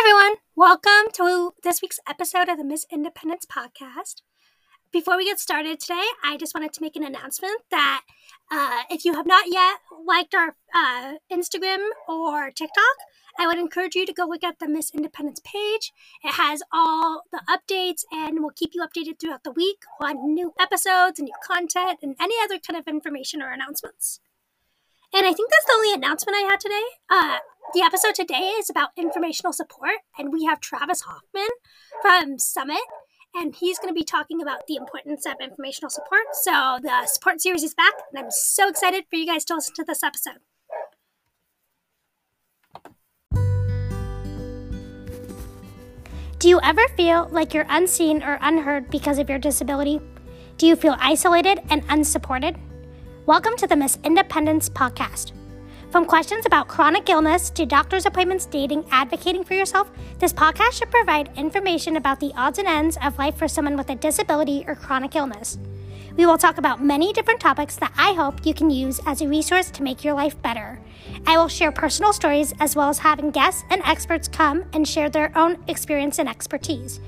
everyone. Welcome to this week's episode of the Miss Independence podcast. Before we get started today, I just wanted to make an announcement that uh, if you have not yet liked our uh, Instagram or TikTok, I would encourage you to go look at the Miss Independence page. It has all the updates and will keep you updated throughout the week on new episodes and new content and any other kind of information or announcements. And I think that's the only announcement I had today. Uh, the episode today is about informational support, and we have Travis Hoffman from Summit, and he's going to be talking about the importance of informational support. So the support series is back, and I'm so excited for you guys to listen to this episode. Do you ever feel like you're unseen or unheard because of your disability? Do you feel isolated and unsupported? Welcome to the Miss Independence podcast. From questions about chronic illness to doctor's appointments, dating, advocating for yourself, this podcast should provide information about the odds and ends of life for someone with a disability or chronic illness. We will talk about many different topics that I hope you can use as a resource to make your life better. I will share personal stories as well as having guests and experts come and share their own experience and expertise.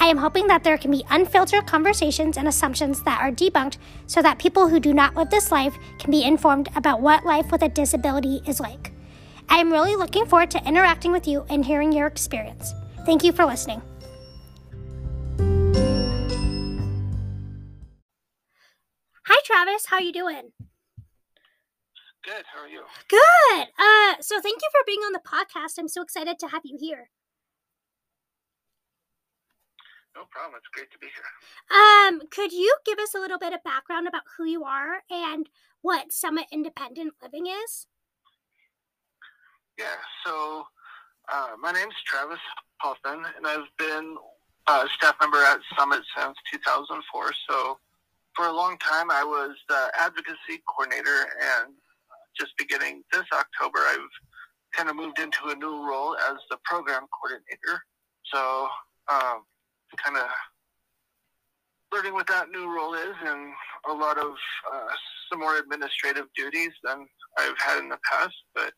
I am hoping that there can be unfiltered conversations and assumptions that are debunked so that people who do not live this life can be informed about what life with a disability is like. I am really looking forward to interacting with you and hearing your experience. Thank you for listening. Hi Travis, how are you doing? Good. How are you? Good. Uh so thank you for being on the podcast. I'm so excited to have you here. No problem. It's great to be here. Um, could you give us a little bit of background about who you are and what Summit Independent Living is? Yeah. So, uh, my is Travis Hoffman, and I've been a staff member at Summit since 2004. So, for a long time, I was the advocacy coordinator, and just beginning this October, I've kind of moved into a new role as the program coordinator. So, um, kind of learning what that new role is and a lot of uh, some more administrative duties than I've had in the past. But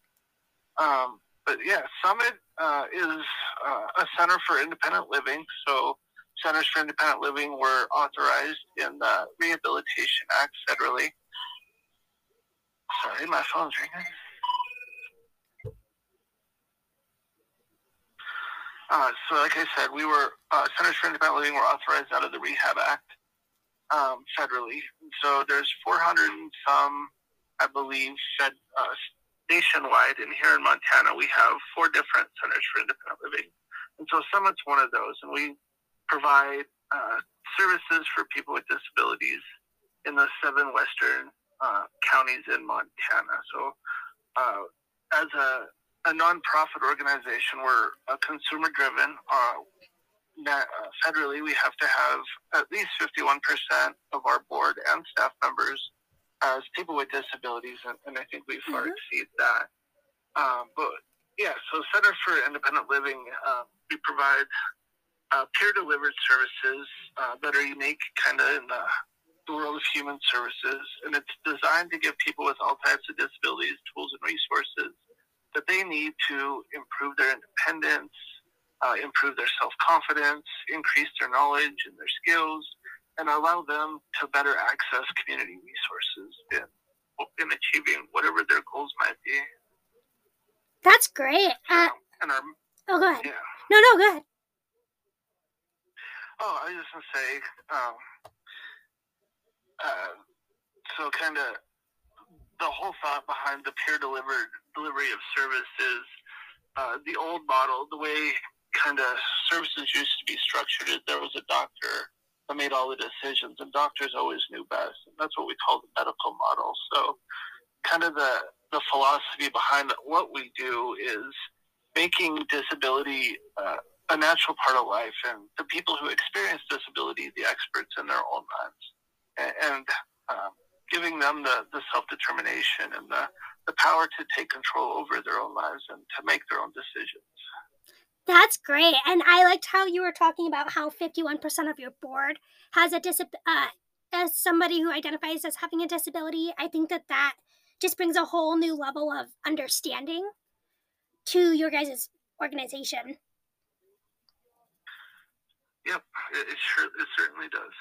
um, but yeah, Summit uh, is uh, a center for independent living. So centers for independent living were authorized in the Rehabilitation Act federally. Sorry, my phone's ringing. Uh, so, like I said, we were uh, Centers for Independent Living were authorized out of the Rehab Act um, federally. So there's 400 and some, I believe, fed, uh, nationwide. And here in Montana, we have four different Centers for Independent Living. And so Summit's one of those, and we provide uh, services for people with disabilities in the seven western uh, counties in Montana. So, uh, as a a nonprofit organization. We're a consumer driven. Uh, uh, federally, we have to have at least 51% of our board and staff members as people with disabilities, and, and I think we far mm-hmm. exceed that. Um, but yeah, so Center for Independent Living, uh, we provide uh, peer delivered services uh, that are unique kind of in the, the world of human services, and it's designed to give people with all types of disabilities tools and resources that they need to improve their independence, uh, improve their self confidence, increase their knowledge and their skills, and allow them to better access community resources in, in achieving whatever their goals might be. That's great. Uh, and our, oh, go ahead. Yeah. No, no, go ahead. Oh, I was just going to say, um, uh, so kind of the whole thought behind the peer delivered delivery of services, uh, the old model, the way kind of services used to be structured, is there was a doctor that made all the decisions, and doctors always knew best. And that's what we call the medical model. So, kind of the the philosophy behind what we do is making disability uh, a natural part of life, and the people who experience disability, the experts in their own lives, and, and um, giving them the, the self determination and the, the power to take control over their own lives and to make their own decisions. That's great. And I liked how you were talking about how 51% of your board has a disability. Uh, as somebody who identifies as having a disability, I think that that just brings a whole new level of understanding to your guys' organization. Yep, it, it sure it certainly does.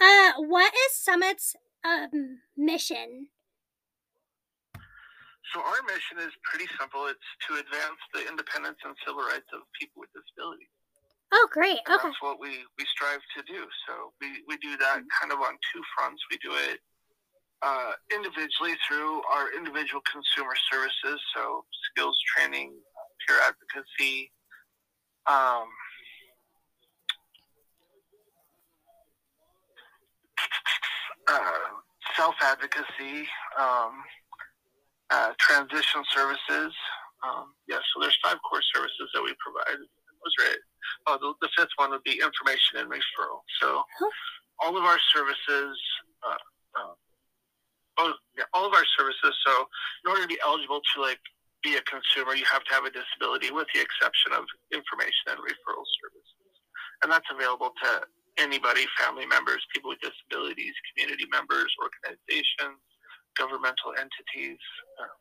Uh, what is Summit's um, mission? So our mission is pretty simple. It's to advance the independence and civil rights of people with disabilities. Oh, great. And Okay. That's what we, we strive to do. So we, we do that kind of on two fronts. We do it uh, individually through our individual consumer services, so skills training, peer advocacy, um, uh, self advocacy, um, uh, transition services. Um, yeah, so there's five core services that we provide. Was right. Oh, the, the fifth one would be information and referral. So all of our services, uh, uh, oh, yeah, all of our services. So in order to be eligible to like be a consumer, you have to have a disability, with the exception of information and referral services, and that's available to anybody, family members, people with disabilities, community members, organizations, governmental entities, uh,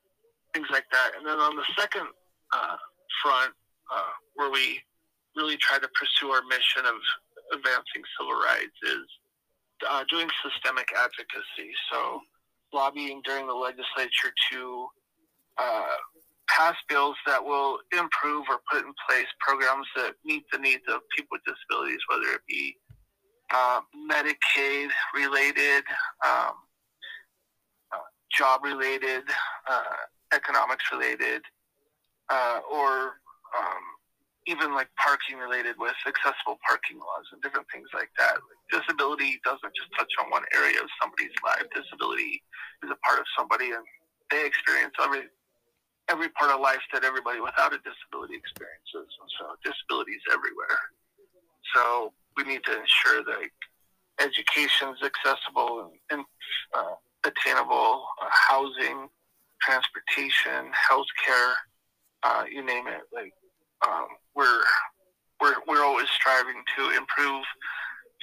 things like that. And then on the second uh, front, uh, where we really try to pursue our mission of advancing civil rights, is uh, doing systemic advocacy. So lobbying during the legislature to uh, pass bills that will improve or put in place programs that meet the needs of people with disabilities, whether it be uh, Medicaid related, um, uh, job related, uh, economics related, uh, or um, even like parking related with accessible parking laws and different things like that. Like disability doesn't just touch on one area of somebody's life. Disability is a part of somebody, and they experience every every part of life that everybody without a disability experiences. And so disability is everywhere. So we need to ensure that education is accessible and, uh, attainable, uh, housing, transportation, healthcare, uh, you name it. Like um, we're we're we're always striving to improve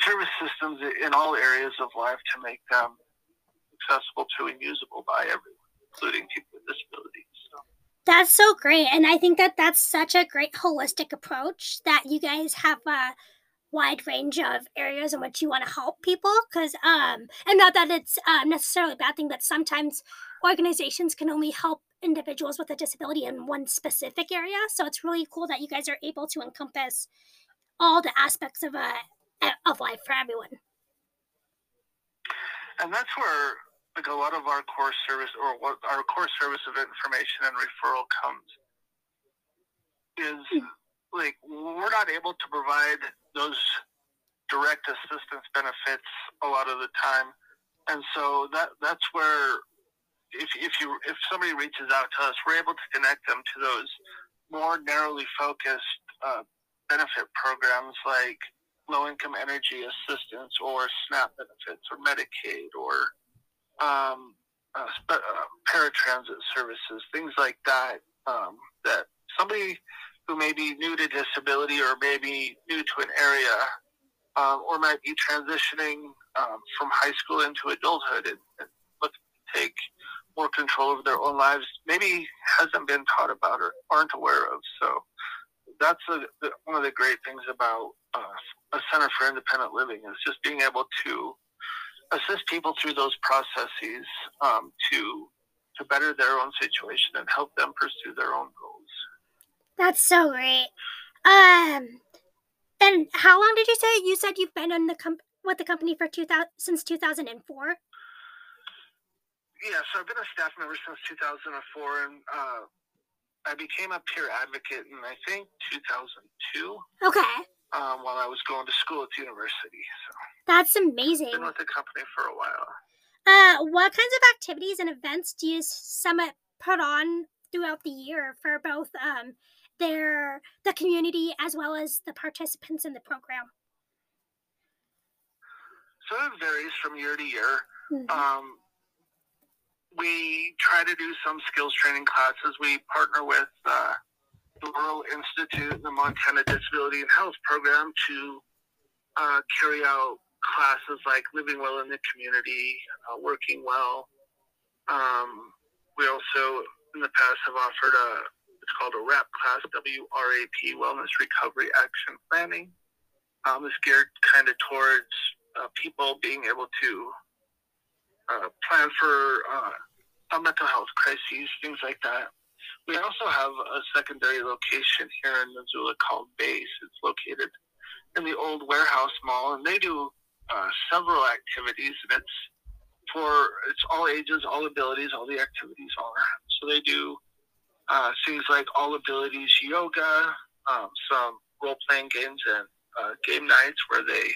service systems in all areas of life to make them accessible to and usable by everyone, including people with disabilities. So. That's so great. And I think that that's such a great holistic approach that you guys have a wide range of areas in which you want to help people. Because, um, and not that it's um, necessarily a bad thing, but sometimes organizations can only help individuals with a disability in one specific area. So it's really cool that you guys are able to encompass all the aspects of a of life for everyone. And that's where like a lot of our core service or what our core service of information and referral comes is like we're not able to provide those direct assistance benefits a lot of the time and so that that's where if, if you if somebody reaches out to us we're able to connect them to those more narrowly focused uh, benefit programs like low income energy assistance or SNAP benefits or Medicaid or um, uh, uh, paratransit services, things like that. Um, that somebody who may be new to disability or maybe new to an area um, or might be transitioning um, from high school into adulthood and, and looking to take more control over their own lives, maybe hasn't been taught about or aren't aware of. So that's a, the, one of the great things about uh, a Center for Independent Living is just being able to assist people through those processes um, to to better their own situation and help them pursue their own goals. That's so great. Um, and how long did you say? You said you've been in the com- with the company for two thousand since two thousand and four. Yeah, so I've been a staff member since 2004, and uh, I became a peer advocate in I think 2002. Okay. Um, while I was going to school at the university. So that's amazing. Been with the company for a while. Uh, what kinds of activities and events do you Summit put on throughout the year for both um, their the community as well as the participants in the program? So it varies from year to year. Mm-hmm. Um, we try to do some skills training classes. We partner with uh, the Rural Institute and the Montana Disability and Health Program to uh, carry out classes like living well in the community, uh, working well. Um, we also, in the past, have offered a it's called a WRAP class, W R A P, Wellness Recovery Action Planning. um, is geared kind of towards uh, people being able to uh, plan for uh, mental health crises, things like that. We also have a secondary location here in Missoula called Base. It's located in the old warehouse mall, and they do uh, several activities, and it's for it's all ages, all abilities, all the activities are. So they do uh, things like all abilities yoga, um, some role playing games, and uh, game nights where they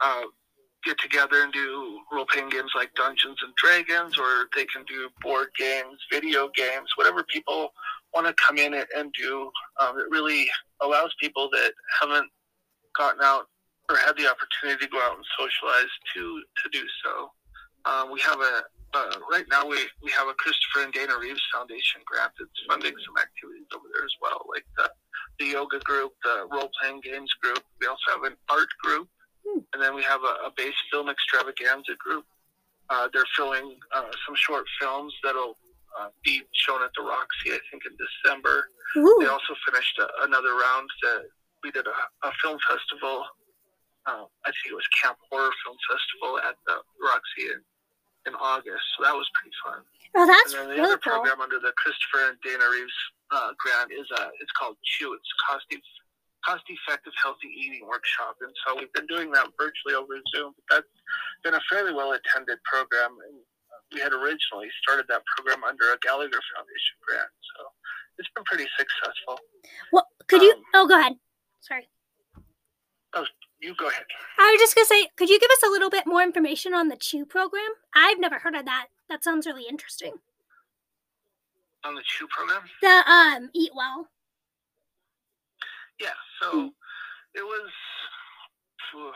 uh, get together and do role playing games like Dungeons and Dragons, or they can do board games, video games, whatever people want to come in and do. Um, it really allows people that haven't gotten out or had the opportunity to go out and socialize to to do so. Um, we have a uh, right now we, we have a Christopher and Dana Reeves Foundation grant that's funding some activities over there as well, like the, the yoga group, the role playing games group. We also have an art group, hmm. and then we have a, a base film extravaganza group. Uh, they're filming uh, some short films that'll uh, be shown at the Roxy, I think, in December. Ooh. They also finished a, another round that we did a, a film festival. Uh, I think it was Camp Horror Film Festival at the Roxy in in August, so that was pretty fun. Oh, that's and then the really other cool. program under the Christopher and Dana Reeves uh, grant is uh, it's called CHEW. It's cost cost effective healthy eating workshop, and so we've been doing that virtually over Zoom. But that's been a fairly well attended program, and we had originally started that program under a Gallagher Foundation grant, so it's been pretty successful. Well, could um, you? Oh, go ahead. Sorry. Oh, you go ahead. I was just gonna say, could you give us a little bit more information on the CHEW program? I've never heard of that. That sounds really interesting. On the CHEW program? The um Eat Well. Yeah, so mm. it was oof,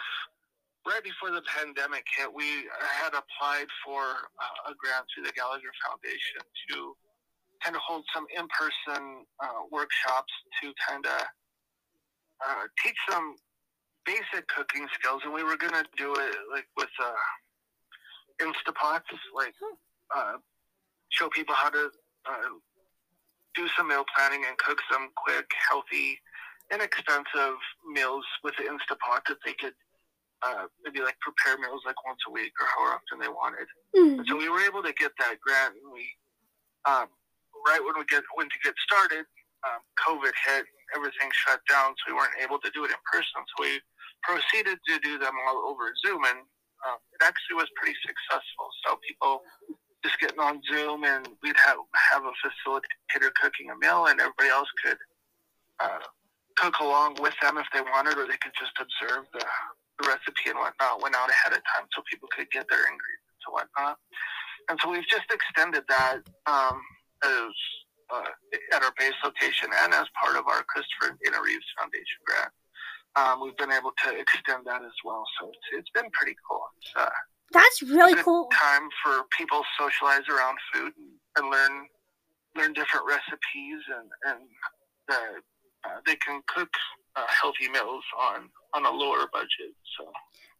right before the pandemic hit. We had applied for a grant through the Gallagher Foundation to kind of hold some in-person uh, workshops to kind of uh, teach them basic cooking skills, and we were gonna do it like with uh, Instapots, like uh, show people how to uh, do some meal planning and cook some quick, healthy, inexpensive meals with the Instapot that they could uh, maybe like prepare meals like once a week or however often they wanted. Mm-hmm. So we were able to get that grant, and we um, right when we get went to get started, um, COVID hit, everything shut down, so we weren't able to do it in person. So we proceeded to do them all over Zoom, and uh, it actually was pretty successful. So people just getting on Zoom, and we'd have have a facilitator cooking a meal, and everybody else could uh, cook along with them if they wanted, or they could just observe the, the recipe and whatnot. Went out ahead of time so people could get their ingredients and whatnot. And so we've just extended that um, as uh, at our base location and as part of our Christopher and Dana Reeves Foundation grant um, we've been able to extend that as well. So it's, it's been pretty cool. It's, uh, That's really cool. Time for people to socialize around food and, and learn learn different recipes and and uh, uh, they can cook uh, healthy meals on on a lower budget. So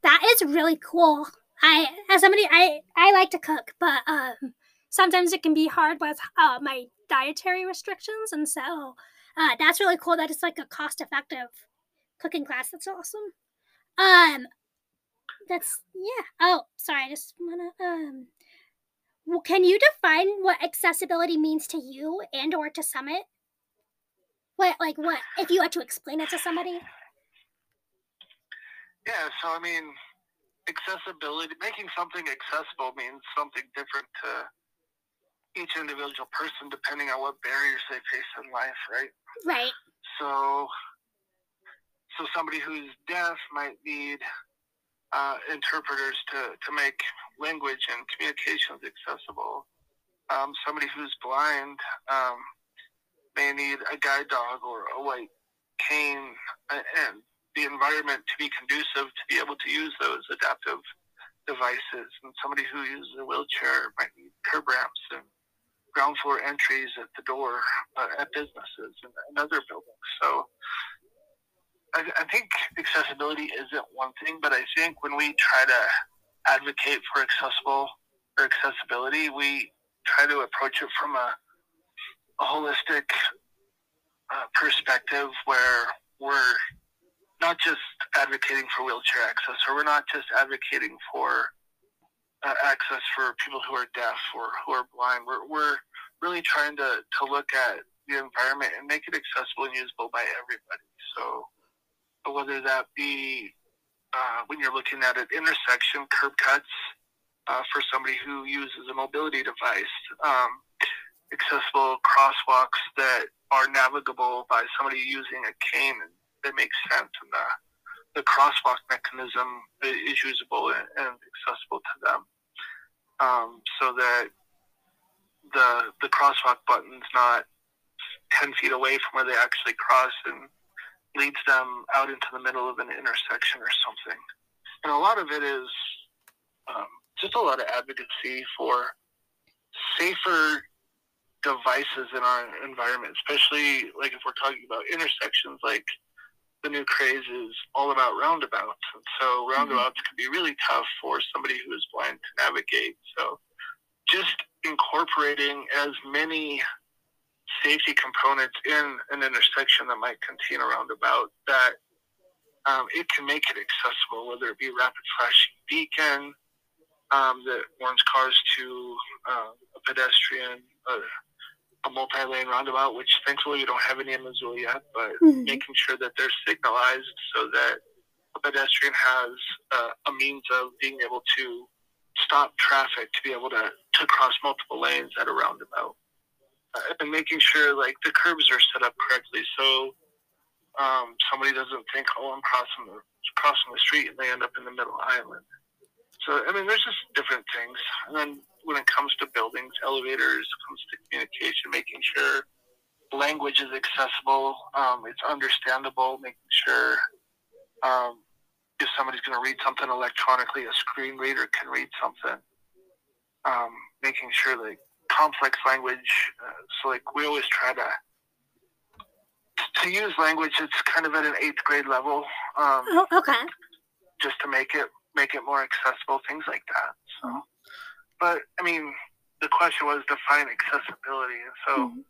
that is really cool. I as somebody I I like to cook, but um, sometimes it can be hard with uh, my dietary restrictions, and so uh, that's really cool that it's like a cost effective cooking class. That's awesome. Um, that's yeah. Oh, sorry. I just wanna um. Well, can you define what accessibility means to you and or to Summit? What like what if you had to explain it to somebody? Yeah, so I mean, accessibility, making something accessible means something different to each individual person depending on what barriers they face in life, right? Right. So so somebody who's deaf might need uh, interpreters to, to make language and communications accessible. Um, somebody who's blind um, may need a guide dog or a white cane and the environment to be conducive to be able to use those adaptive devices. And somebody who uses a wheelchair might need curb ramps and ground floor entries at the door uh, at businesses and, and other buildings. So I, I think accessibility isn't one thing, but I think when we try to advocate for accessible or accessibility, we try to approach it from a, a holistic uh, perspective where we're not just advocating for wheelchair access, or we're not just advocating for access for people who are deaf or who are blind. We're, we're really trying to, to look at the environment and make it accessible and usable by everybody. So whether that be uh, when you're looking at an intersection, curb cuts uh, for somebody who uses a mobility device, um, accessible crosswalks that are navigable by somebody using a cane that makes sense and the the crosswalk mechanism is usable and, accessible to them, um, so that the the crosswalk button's not ten feet away from where they actually cross and leads them out into the middle of an intersection or something. And a lot of it is um, just a lot of advocacy for safer devices in our environment, especially like if we're talking about intersections like the new craze is all about roundabouts. And so roundabouts mm-hmm. can be really tough for somebody who is blind to navigate. So just incorporating as many safety components in an intersection that might contain a roundabout that um, it can make it accessible, whether it be rapid flashing beacon um, that warns cars to uh, a pedestrian, uh, a multi-lane roundabout, which thankfully we don't have any in Missoula yet, but mm-hmm. making sure that they're signalized so that a pedestrian has uh, a means of being able to stop traffic to be able to, to cross multiple lanes at a roundabout. Uh, and making sure like the curbs are set up correctly so um, somebody doesn't think, oh, I'm crossing the crossing the street and they end up in the middle island. So I mean, there's just different things. And then when it comes to buildings, elevators, comes to communication, making sure language is accessible, um, it's understandable, making sure um, if somebody's going to read something electronically, a screen reader can read something. Um, making sure that complex language, uh, so like we always try to to use language that's kind of at an eighth grade level. Um, oh, okay. Just to make it make it more accessible, things like that. So but I mean, the question was define accessibility, and so. Mm-hmm.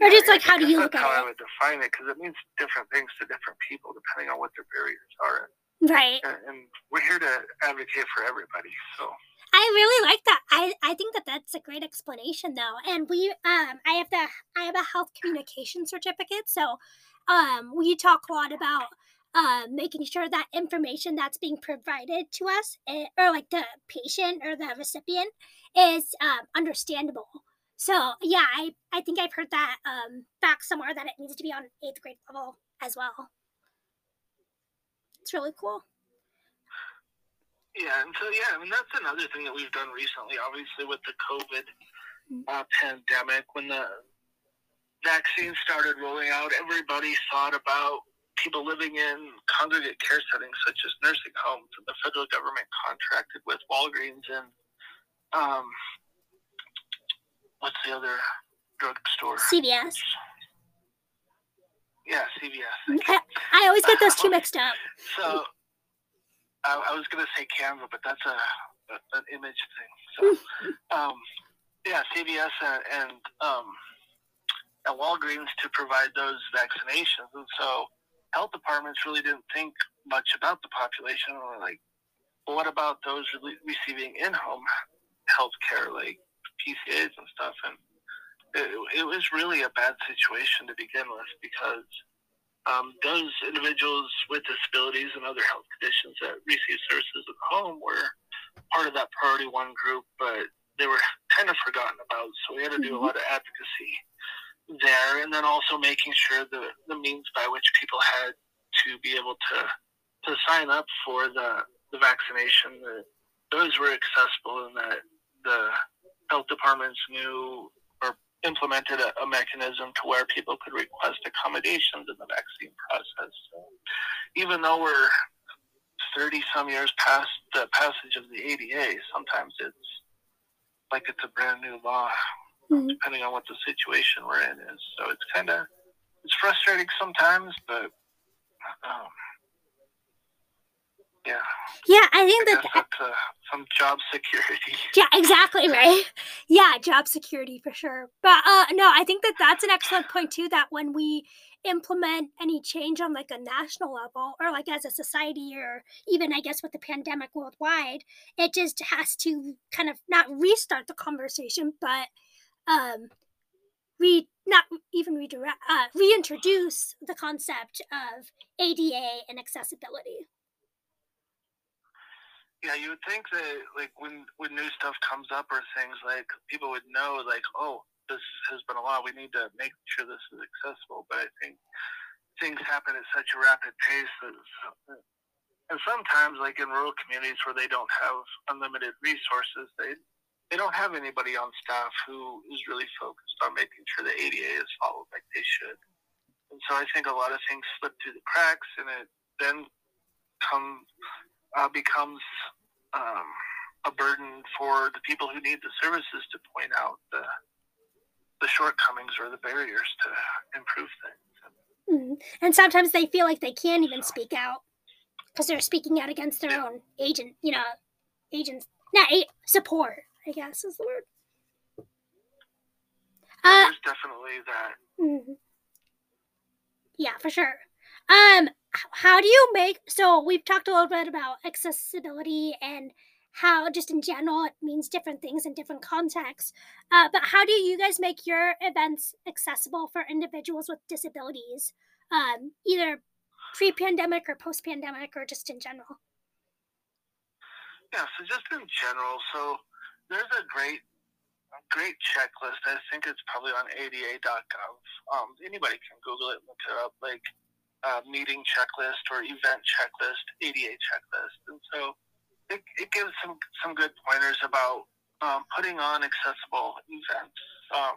Or just like, how do you look at how? I would define it because it means different things to different people depending on what their barriers are. Right. And, and we're here to advocate for everybody. So. I really like that. I, I think that that's a great explanation though. And we um I have the I have a health communication certificate, so um we talk a lot about uh, making sure that information that's being provided to us, eh, or like the patient or the recipient, is um, understandable. So yeah, I, I think I've heard that um, back somewhere that it needs to be on eighth grade level as well. It's really cool. Yeah, and so yeah, I mean that's another thing that we've done recently. Obviously, with the COVID mm. uh, pandemic, when the vaccine started rolling out, everybody thought about people living in congregate care settings such as nursing homes, and the federal government contracted with Walgreens and um, what's the other drugstore? CVS. Yeah, CVS. I, I always get those two mixed up. So I, I was going to say Canva, but that's a, a, an image thing. So um, yeah, CVS and, and um, and Walgreens to provide those vaccinations, and so health departments really didn't think much about the population. Or like, well, what about those re- receiving in-home health care, like PCAs and stuff? And it, it, was really a bad situation to begin with because um, those individuals with disabilities and other health conditions that receive services at home were part of that priority one group, but they were kind of forgotten about. So we had to do a mm-hmm. lot of advocacy there, and then also making sure the the means by which people had to be able to to sign up for the the vaccination that those were accessible and that the health departments knew or implemented a, a mechanism to where people could request accommodations in the vaccine process. So even though we're 30 some years past the passage of the ADA, sometimes it's like it's a brand new law mm-hmm. depending on what the situation we're in is. So it's kind of it's frustrating sometimes, but um, yeah. Yeah, I think I that that's uh, some job security. Yeah, exactly right. Yeah, job security for sure. But uh, no, I think that that's an excellent point too. That when we implement any change on like a national level or like as a society or even I guess with the pandemic worldwide. It just has to kind of not restart the conversation, but um, re not even redirect uh, reintroduce the concept of ADA and accessibility. Yeah, you would think that like when when new stuff comes up or things like people would know like oh this has been a law we need to make sure this is accessible. But I think things happen at such a rapid pace that and sometimes like in rural communities where they don't have unlimited resources they they don't have anybody on staff who is really focused on making sure the ADA is followed like they should. And so I think a lot of things slip through the cracks, and it then come uh, becomes um, a burden for the people who need the services to point out the the shortcomings or the barriers to improve things. Mm-hmm. And sometimes they feel like they can't even speak out because they're speaking out against their yeah. own agent, you know, agents, not a- support. I guess is the word. Uh, There's definitely that. Mm-hmm. Yeah, for sure. Um, how do you make? So we've talked a little bit about accessibility and how, just in general, it means different things in different contexts. Uh, but how do you guys make your events accessible for individuals with disabilities, um, either pre-pandemic or post-pandemic, or just in general? Yeah, so just in general, so there's a great great checklist. I think it's probably on ADA.gov. Um, anybody can Google it and look it up, like uh, meeting checklist or event checklist, ADA checklist. And so it, it gives some, some good pointers about um, putting on accessible events. Um,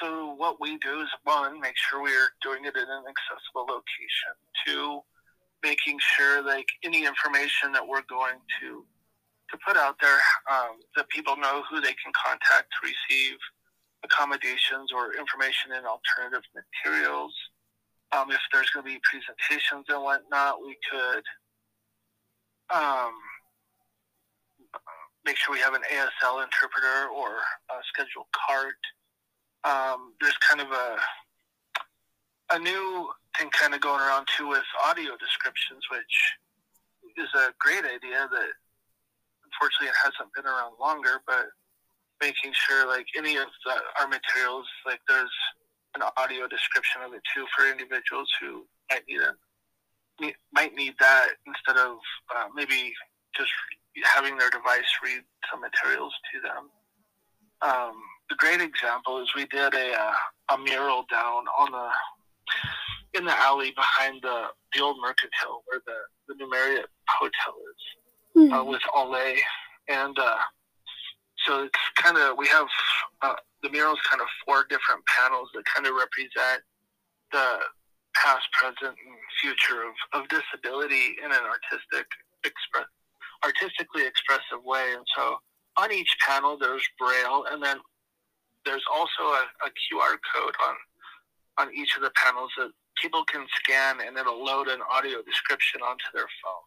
so what we do is one, make sure we're doing it in an accessible location. Two, making sure like any information that we're going to to put out there um, that people know who they can contact to receive accommodations or information in alternative materials. Um, if there's going to be presentations and whatnot, we could um, make sure we have an ASL interpreter or a scheduled CART. Um, there's kind of a a new thing kind of going around too with audio descriptions, which is a great idea that unfortunately it hasn't been around longer, but making sure like any of the, our materials, like there's an audio description of it too for individuals who might need it, might need that instead of uh, maybe just having their device read some materials to them. Um, great example is we did a, uh, a mural down on the in the alley behind the the old Mercantile where the the New Marriott Hotel is mm-hmm. uh, with Olay, and uh, so it's kind of we have uh, the murals kind of four different panels that kind of represent the past, present, and future of, of disability in an artistic express artistically expressive way. And so on each panel there's braille, and then there's also a, a QR code on on each of the panels that people can scan and it'll load an audio description onto their phone.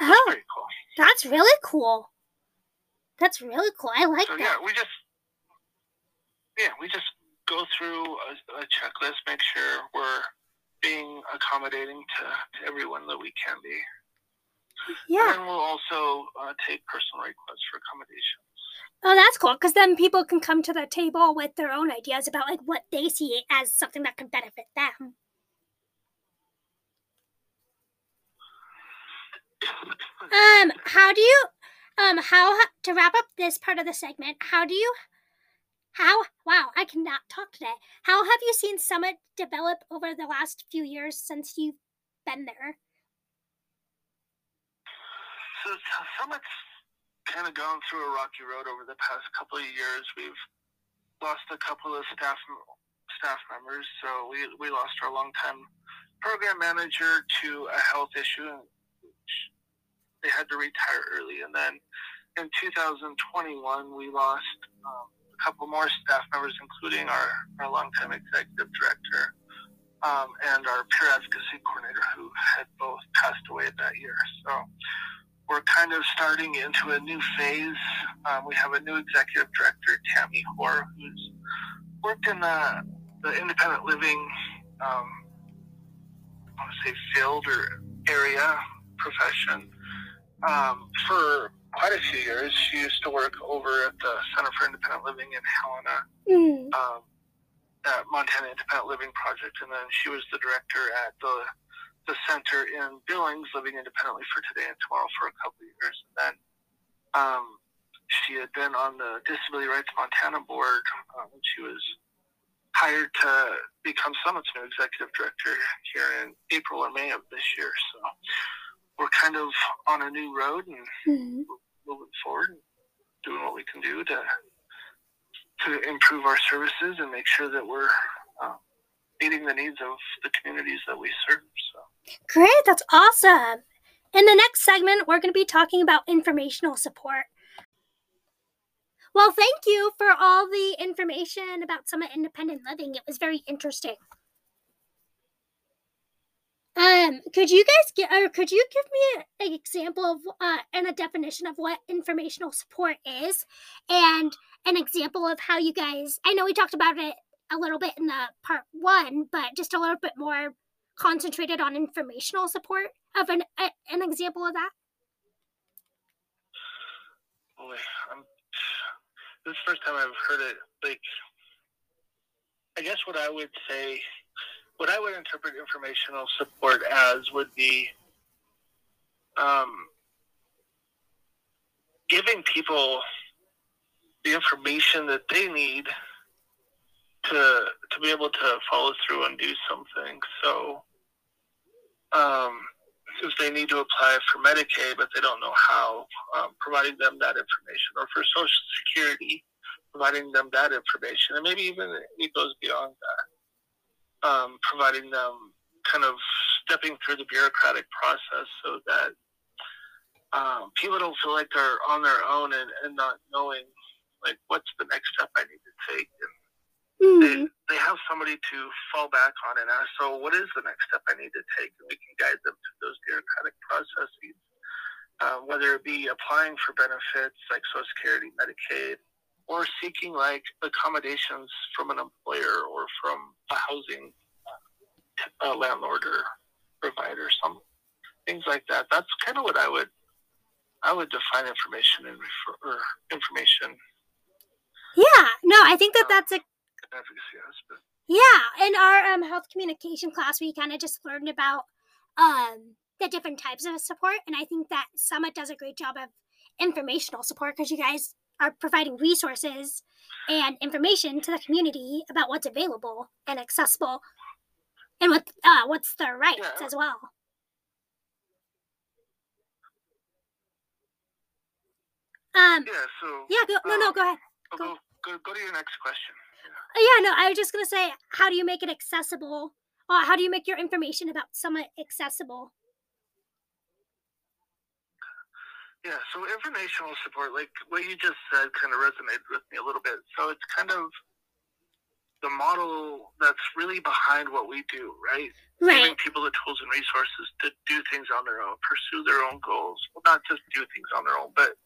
That's oh, pretty cool. That's really cool. That's really cool. I like so, that. Yeah, we just yeah, we just go through a, a, checklist, make sure we're being accommodating to, to everyone that we can be. Yeah. And we'll also uh, take personal requests for accommodations. Oh, that's cool because then people can come to the table with their own ideas about like what they see as something that can benefit them. Um, how do you, um, how to wrap up this part of the segment? How do you, how? Wow, I cannot talk today. How have you seen Summit develop over the last few years since you've been there? So Summit's kind of gone through a rocky road over the past couple of years. We've lost a couple of staff staff members, so we we lost our longtime program manager to a health issue they had to retire early. And then in 2021, we lost um, a couple more staff members, including our, our longtime executive director um, and our peer advocacy coordinator, who had both passed away that year. So we're kind of starting into a new phase. Um, we have a new executive director, Tammy Hoare, who's worked in the, the independent living um, I want to say field or area profession um, for quite a few years. She used to work over at the Center for Independent Living in Helena, mm. um, at Montana Independent Living Project, and then she was the director at the the center in Billings, living independently for today and tomorrow for a couple of years, and then um, she had been on the Disability Rights Montana board uh, when she was hired to become Summit's new executive director here in April or May of this year. So we're kind of on a new road and mm-hmm. moving forward and doing what we can do to to improve our services and make sure that we're uh, meeting the needs of the communities that we serve. So great, that's awesome. In the next segment, we're going to be talking about informational support. Well, thank you for all the information about Summit Independent Living. It was very interesting. Um, could you guys get, or could you give me an example of uh, and a definition of what informational support is, and an example of how you guys? I know we talked about it a little bit in the part one, but just a little bit more concentrated on informational support of an a, an example of that. Boy, I'm, this is the first time I've heard it. Like, I guess what I would say what I would interpret informational support as would be um, giving people the information that they need to to be able to follow through and do something. So, um, if they need to apply for Medicaid but they don't know how, um, providing them that information, or for Social Security, providing them that information, and maybe even it goes beyond that um, providing them kind of stepping through the bureaucratic process so that um, people don't feel like they're on their own and, and not knowing like what's the next step I need to take and mm-hmm. they, they have somebody to fall back on and ask so what is the next step I need to take and we can guide them through those bureaucratic processes uh, whether it be applying for benefits like Social Security, Medicaid, or seeking like accommodations from an employer or from a housing uh, landlord or provider, some things like that. That's kind of what I would I would define information and refer or information. Yeah, no, I think that um, that's a advocacy aspect. Yeah, in our um, health communication class, we kind of just learned about um, the different types of support, and I think that Summit does a great job of informational support because you guys are providing resources and information to the community about what's available and accessible and what uh, what's their rights yeah. as well. Um, yeah, so. Yeah, go, no, no, go ahead. Go. Go, go, go to your next question. Yeah. Uh, yeah, no, I was just going to say, how do you make it accessible? Uh, how do you make your information about Summit accessible? Yeah, so informational support, like what you just said, kind of resonated with me a little bit. So it's kind of the model that's really behind what we do, right? Right. Giving people the tools and resources to do things on their own, pursue their own goals. Well, not just do things on their own, but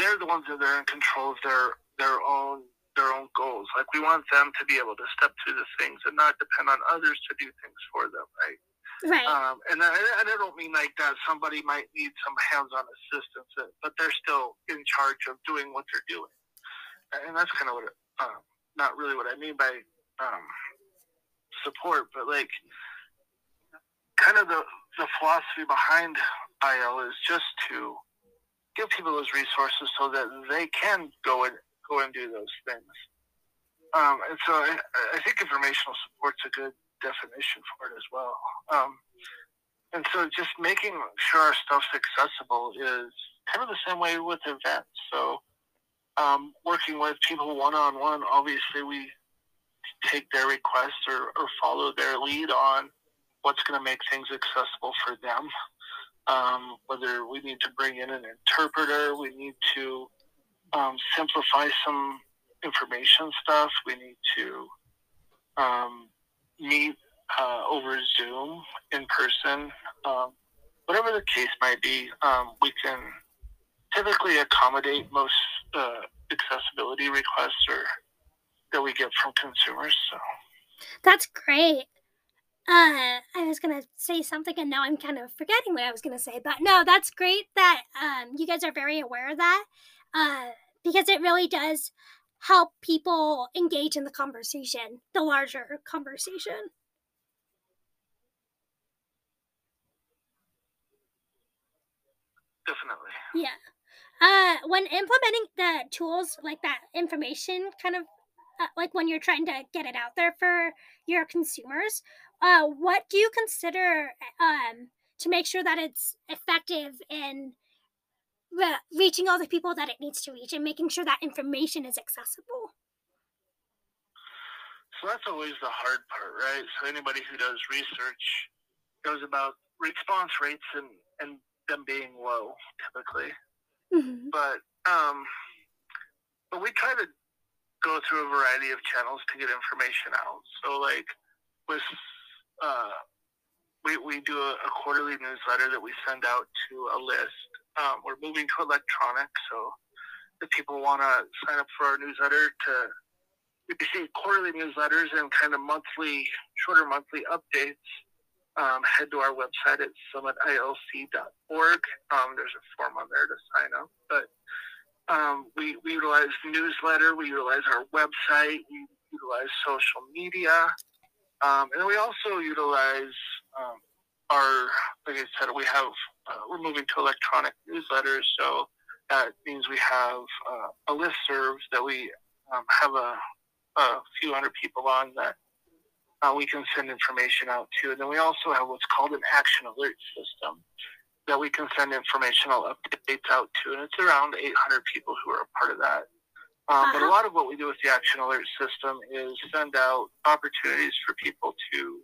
they're the ones that are in control of their their own their own goals. Like we want them to be able to step through the things and not depend on others to do things for them, right? Right. Um, and, I, and I don't mean like that somebody might need some hands-on assistance, uh, but they're still in charge of doing what they're doing. And that's kind of what, um, not really what I mean by um, support, but like kind of the, the philosophy behind IL is just to give people those resources so that they can go and go and do those things. Um, and so I, I think informational support's a good definition for it as well. Um, and so just making sure our stuff's accessible is kind of the same way with events. So um, working with people one on one, obviously we take their requests or, or follow their lead on what's going to make things accessible for them. Um, whether we need to bring in an interpreter, we need to um, simplify some information stuff, we need to um, meet uh, over Zoom, in person, um, whatever the case might be, um, we can typically accommodate most uh, accessibility requests or that we get from consumers. So that's great. Uh, I was gonna say something and now I'm kind of forgetting what I was gonna say. But no, that's great that um, you guys are very aware of that uh, because it really does help people engage in the conversation, the larger conversation. Definitely. Yeah. Uh, when implementing the tools like that information kind of uh, like when you're trying to get it out there for your consumers, uh, what do you consider um, to make sure that it's effective in re- reaching all the people that it needs to reach and making sure that information is accessible? So that's always the hard part, right? So anybody who does research knows about response rates and, and them being low typically. Mm-hmm. But um, but we try to go through a variety of channels to get information out. So like with uh, we, we do a, a, quarterly newsletter that we send out to a list. Um, we're moving to electronic, so if people want to sign up for our newsletter to receive quarterly newsletters and kind of monthly, shorter monthly updates, um, head to our website at summitilc.org. Um, there's a form on there to sign up. But um, we, we utilize newsletter, we utilize our website, we utilize social media. Um, and we also utilize our, like I said, we have, uh, we're moving to electronic newsletters. So that means we have uh, a list serve that we um, have a, a few hundred people on that uh, we can send information out to. And then we also have what's called an action alert system that we can send informational updates out to. And it's around 800 people who are a part of that. Um, but a uh-huh. lot of what we do with the action alert system is send out opportunities for people to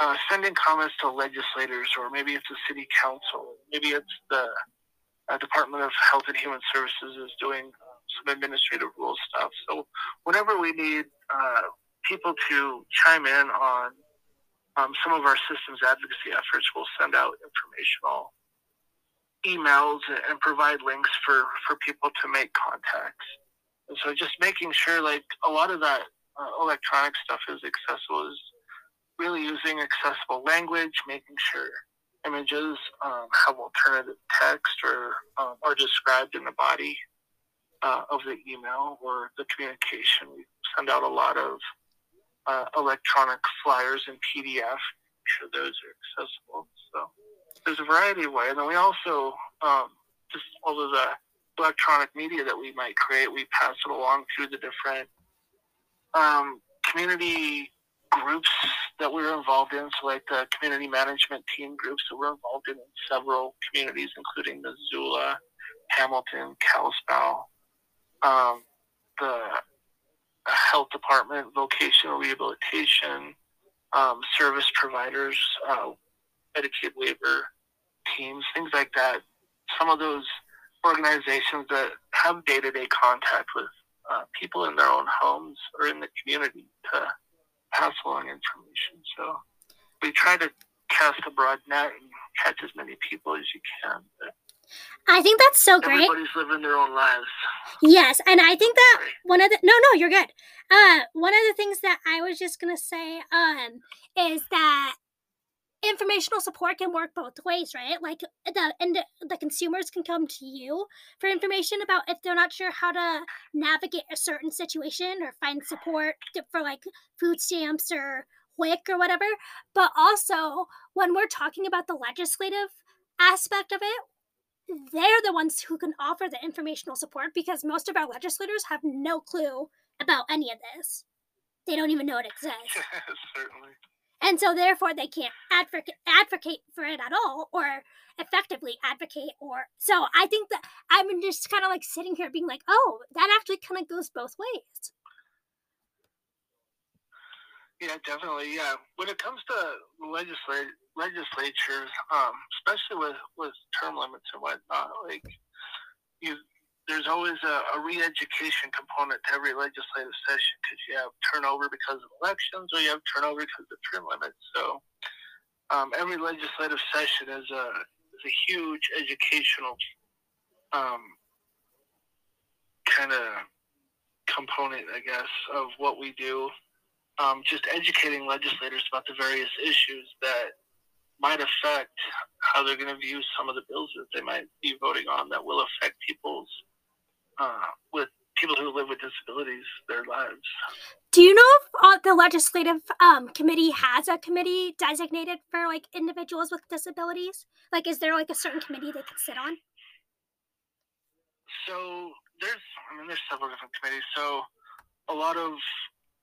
uh, send in comments to legislators, or maybe it's the city council, maybe it's the uh, Department of Health and Human Services is doing some administrative rule stuff. So whenever we need uh, people to chime in on um, some of our systems advocacy efforts, we'll send out informational emails and provide links for, for people to make contacts. And so just making sure like a lot of that uh, electronic stuff is accessible is really using accessible language, making sure images um, have alternative text or um, are described in the body uh, of the email or the communication. We send out a lot of uh, electronic flyers and PDF. Sure those are accessible. So there's a variety of ways, and then we also um, just all of the electronic media that we might create, we pass it along to the different um, community groups that we were involved in. So, like the community management team groups that we're involved in in several communities, including Missoula, Hamilton, Kalispell, um, the health department, vocational rehabilitation, um, service providers, uh, Medicaid waiver teams, things like that. Some of those organizations that have day to day contact with uh, people in their own homes or in the community to pass along information. So we try to cast a broad net and catch as many people as you can. But I think that's so great. Everybody's living their own lives. Yes, and I think that one of the no, no, you're good. Uh, one of the things that I was just gonna say, um, is that informational support can work both ways, right? Like the and the consumers can come to you for information about if they're not sure how to navigate a certain situation or find support for like food stamps or WIC or whatever. But also when we're talking about the legislative aspect of it, they're the ones who can offer the informational support because most of our legislators have no clue about any of this. They don't even know it exists. Certainly and so therefore they can't advocate advocate for it at all or effectively advocate or so i think that i'm just kind of like sitting here being like oh that actually kind of goes both ways. Yeah definitely yeah. When it comes to legislate legislatures um especially with with term limits and whatnot like you there's always a, a re-education component to every legislative session because you have turnover because of elections or you have turnover because of term limits. So um, every legislative session is a is a huge educational um, kind of component, I guess, of what we do. um, just educating legislators about the various issues that might affect how they're going to view some of the bills that they might be voting on that will affect people's uh, with people who live with disabilities their lives. Do you know if uh, the legislative um, committee has a committee designated for like individuals with disabilities? Like, is there like a certain committee they can sit on? So there's, I mean, there's several different committees. So a lot of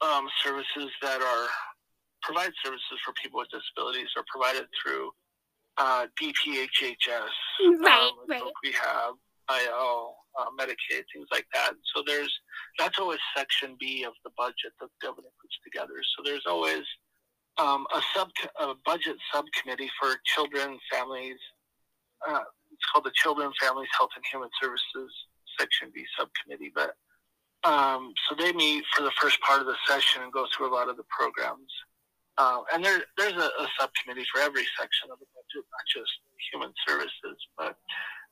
um, services that are provide services for people with disabilities are provided through uh, DPHHS, right, um, right. rehab, IL, uh, Medicaid, things like that. So there's that's always Section B of the budget that the governor puts together. So there's always um, a sub a budget subcommittee for children, families. Uh, it's called the Children, Families, Health, and Human Services Section B subcommittee. But um, so they meet for the first part of the session and go through a lot of the programs. Uh, and there, there's a, a, subcommittee for every section of the budget, not just human services. But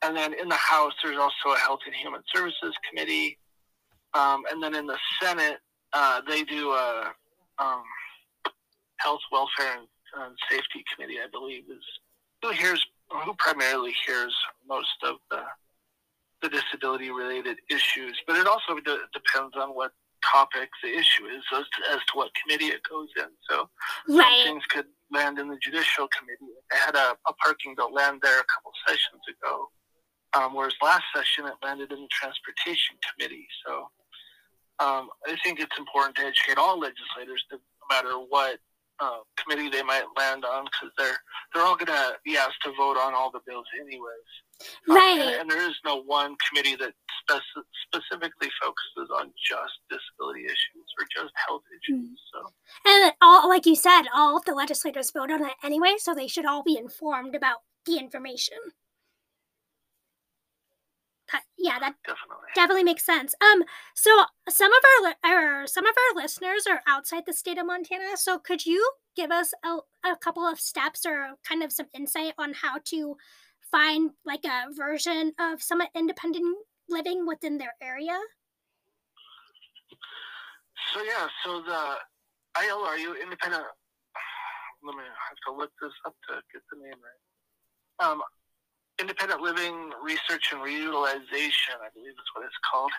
and then in the House, there's also a Health and Human Services Committee. Um, and then in the Senate, uh, they do a um, Health, Welfare, and, and, Safety Committee. I believe is who hears who primarily hears most of the the disability related issues. But it also de- depends on what topic the issue is as to, as to what committee it goes in. So right. some things could land in the Judicial Committee. I had a, a parking bill land there a couple sessions ago, um, whereas last session it landed in the Transportation Committee. So um, I think it's important to educate all legislators, no matter what uh, committee they might land on, because they're they're all going to be asked to vote on all the bills anyways. Right. Um, and, and, there is no one committee that speci- specifically focuses on just disability issues or just health issues. Mm. So. And all, like you said, all of the legislators vote on it anyway, so they should all be informed about the information. That, yeah, that definitely definitely makes sense. Um, so some of our or some of our listeners are outside the state of Montana. So could you give us a, a couple of steps or kind of some insight on how to find like a version of some independent living within their area? So yeah, so the ILRU independent. Let me I have to look this up to get the name right. Um, independent living research and reutilization, I believe is what it's called.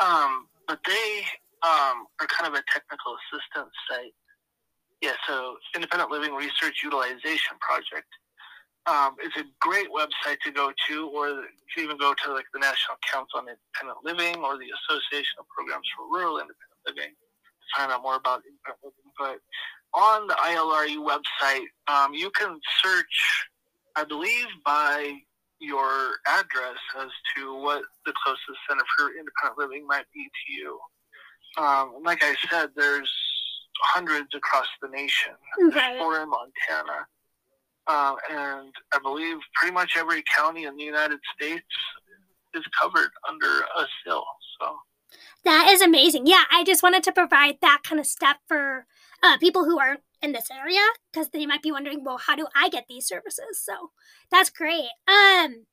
Um, but they um, are kind of a technical assistance site. Yeah, so independent living research utilization project um, it's a great website to go to, or you can even go to like the National Council on Independent Living or the Association of Programs for Rural Independent Living to find out more about independent living. But on the ILRU website, um, you can search, I believe, by your address as to what the closest center for independent living might be to you. Um, like I said, there's hundreds across the nation. There's four in Montana. Uh, and I believe pretty much every county in the United States is covered under a CIL. So that is amazing. Yeah, I just wanted to provide that kind of step for uh, people who aren't in this area because they might be wondering, well, how do I get these services? So that's great. Um,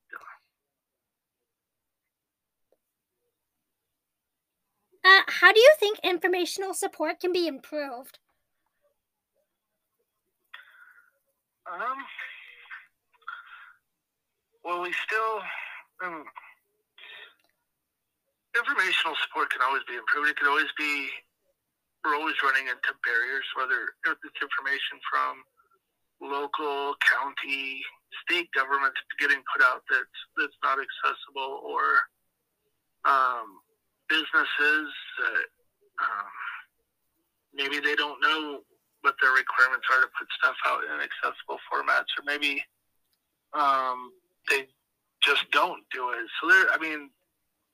uh, how do you think informational support can be improved? Um, well, we still um, informational support can always be improved. It can always be. We're always running into barriers, whether it's information from local, county, state government getting put out that's that's not accessible, or um, businesses that um, maybe they don't know what their requirements are to put stuff out in accessible formats, or maybe um, they just don't do it. So there, I mean,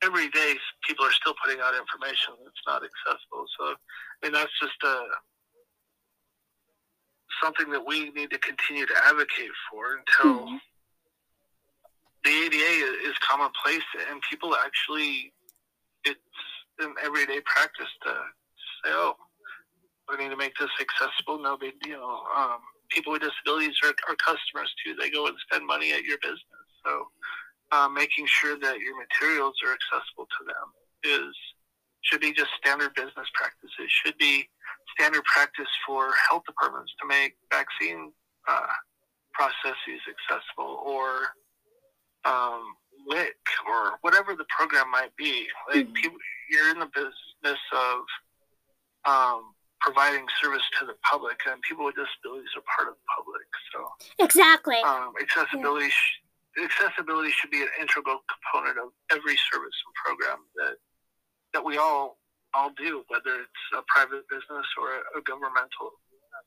every day people are still putting out information that's not accessible. So, I mean, that's just a something that we need to continue to advocate for until mm-hmm. the ADA is commonplace and people actually it's an everyday practice to say, oh, we need to make this accessible. No big deal. Um, people with disabilities are, are customers too. They go and spend money at your business. So uh, making sure that your materials are accessible to them is should be just standard business practices. Should be standard practice for health departments to make vaccine uh, processes accessible, or um, WIC, or whatever the program might be. Like Mhm. people, you're in the business of um, providing service to the public, and people with disabilities are part of the public. So Exactly. um, accessibility sh- accessibility should be an integral component of every service and program that that we all all do, whether it's a private business or a, a governmental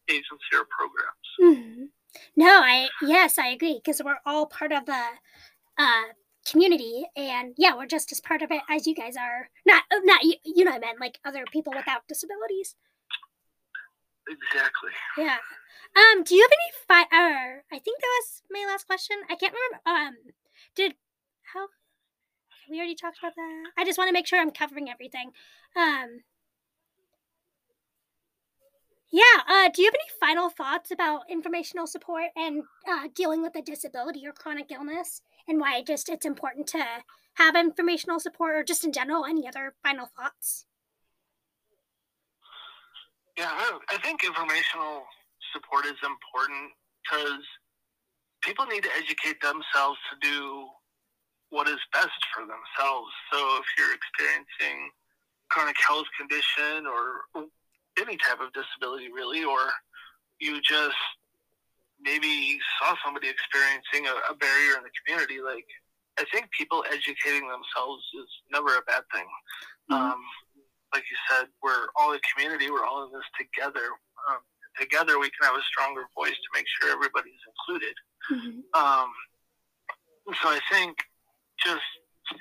agency or programs. Mhm. No, I yes, I agree because we're all part of the uh, community, and yeah, we're just as part of it as you guys are. Not uh, not you, you know, what I meant like other people without disabilities. Exactly. Yeah. Um. Do you have any fi- uh, I think that was my last question. I can't remember. Um. Did how? We already talked about that. I just want to make sure I'm covering everything. Um. Yeah. Uh. Do you have any final thoughts about informational support and uh, dealing with a disability or chronic illness, and why just it's important to have informational support, or just in general, any other final thoughts? Yeah, I think informational support is important because people need to educate themselves to do what is best for themselves. So if you're experiencing chronic health condition or any type of disability, really, or you just maybe saw somebody experiencing a, a barrier in the community, like I think people educating themselves is never a bad thing. Mhm. Um, like you said, we're all a community. We're all in this together. Together, we can have a stronger voice to make sure everybody's included. Mhm. Um, so I think just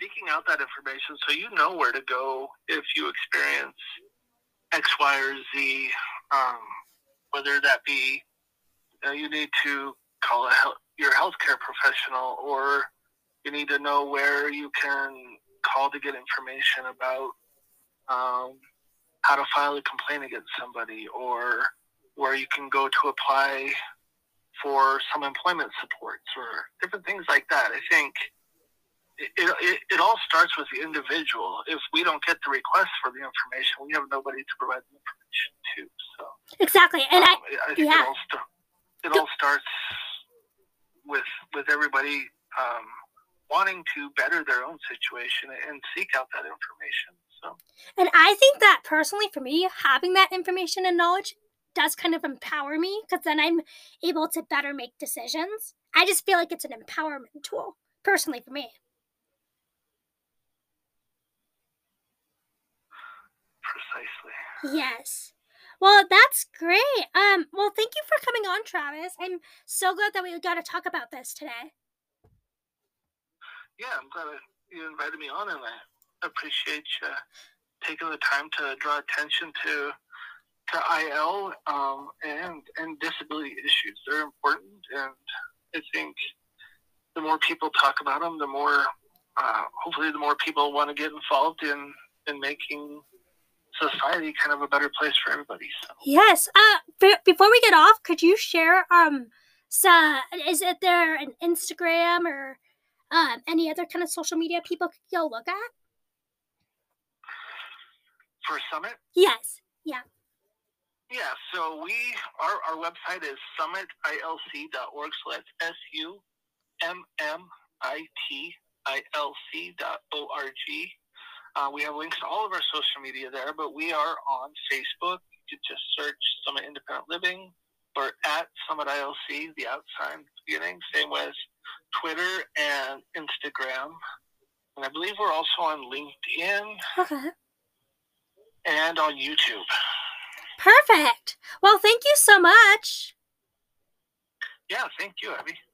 seeking out that information so you know where to go if you experience X, Y, or Z, um, whether that be you, know, you need to call a health, your healthcare professional or you need to know where you can call to get information about um, how to file a complaint against somebody or where you can go to apply for some employment supports or different things like that. I think it, it, it all starts with the individual. If we don't get the request for the information, we have nobody to provide the information to. So, Exactly. And I um, I think yeah. it all sta- it all starts with with everybody um, wanting to better their own situation and seek out that information. So, And I think that personally, for me, having that information and knowledge does kind of empower me because then I'm able to better make decisions. I just feel like it's an empowerment tool, personally, for me. precisely. Yes. Well, that's great. Um, well, thank you for coming on, Travis. I'm so glad that we got to talk about this today. Yeah, I'm glad you invited me on, and I appreciate you taking the time to draw attention to to IL um, and and disability issues. They're important, and I think the more people talk about them, the more uh, hopefully the more people want to get involved in in making society kind of a better place for everybody. So. Yes. Uh, be- before we get off, could you share um, so is it there an Instagram or um any other kind of social media people could go look at? For Summit, Yes. Yeah. Yeah, so we our, our website is summitilc.org. So that's S U M M I T I L C dot O R G. Uh, we have links to all of our social media there, but we are on Facebook. You could just search Summit Independent Living or at Summit ILC, the outside beginning. Same with Twitter and Instagram. And I believe we're also on LinkedIn Okay. and on YouTube. Perfect. Well, thank you so much. Yeah, thank you, Abby.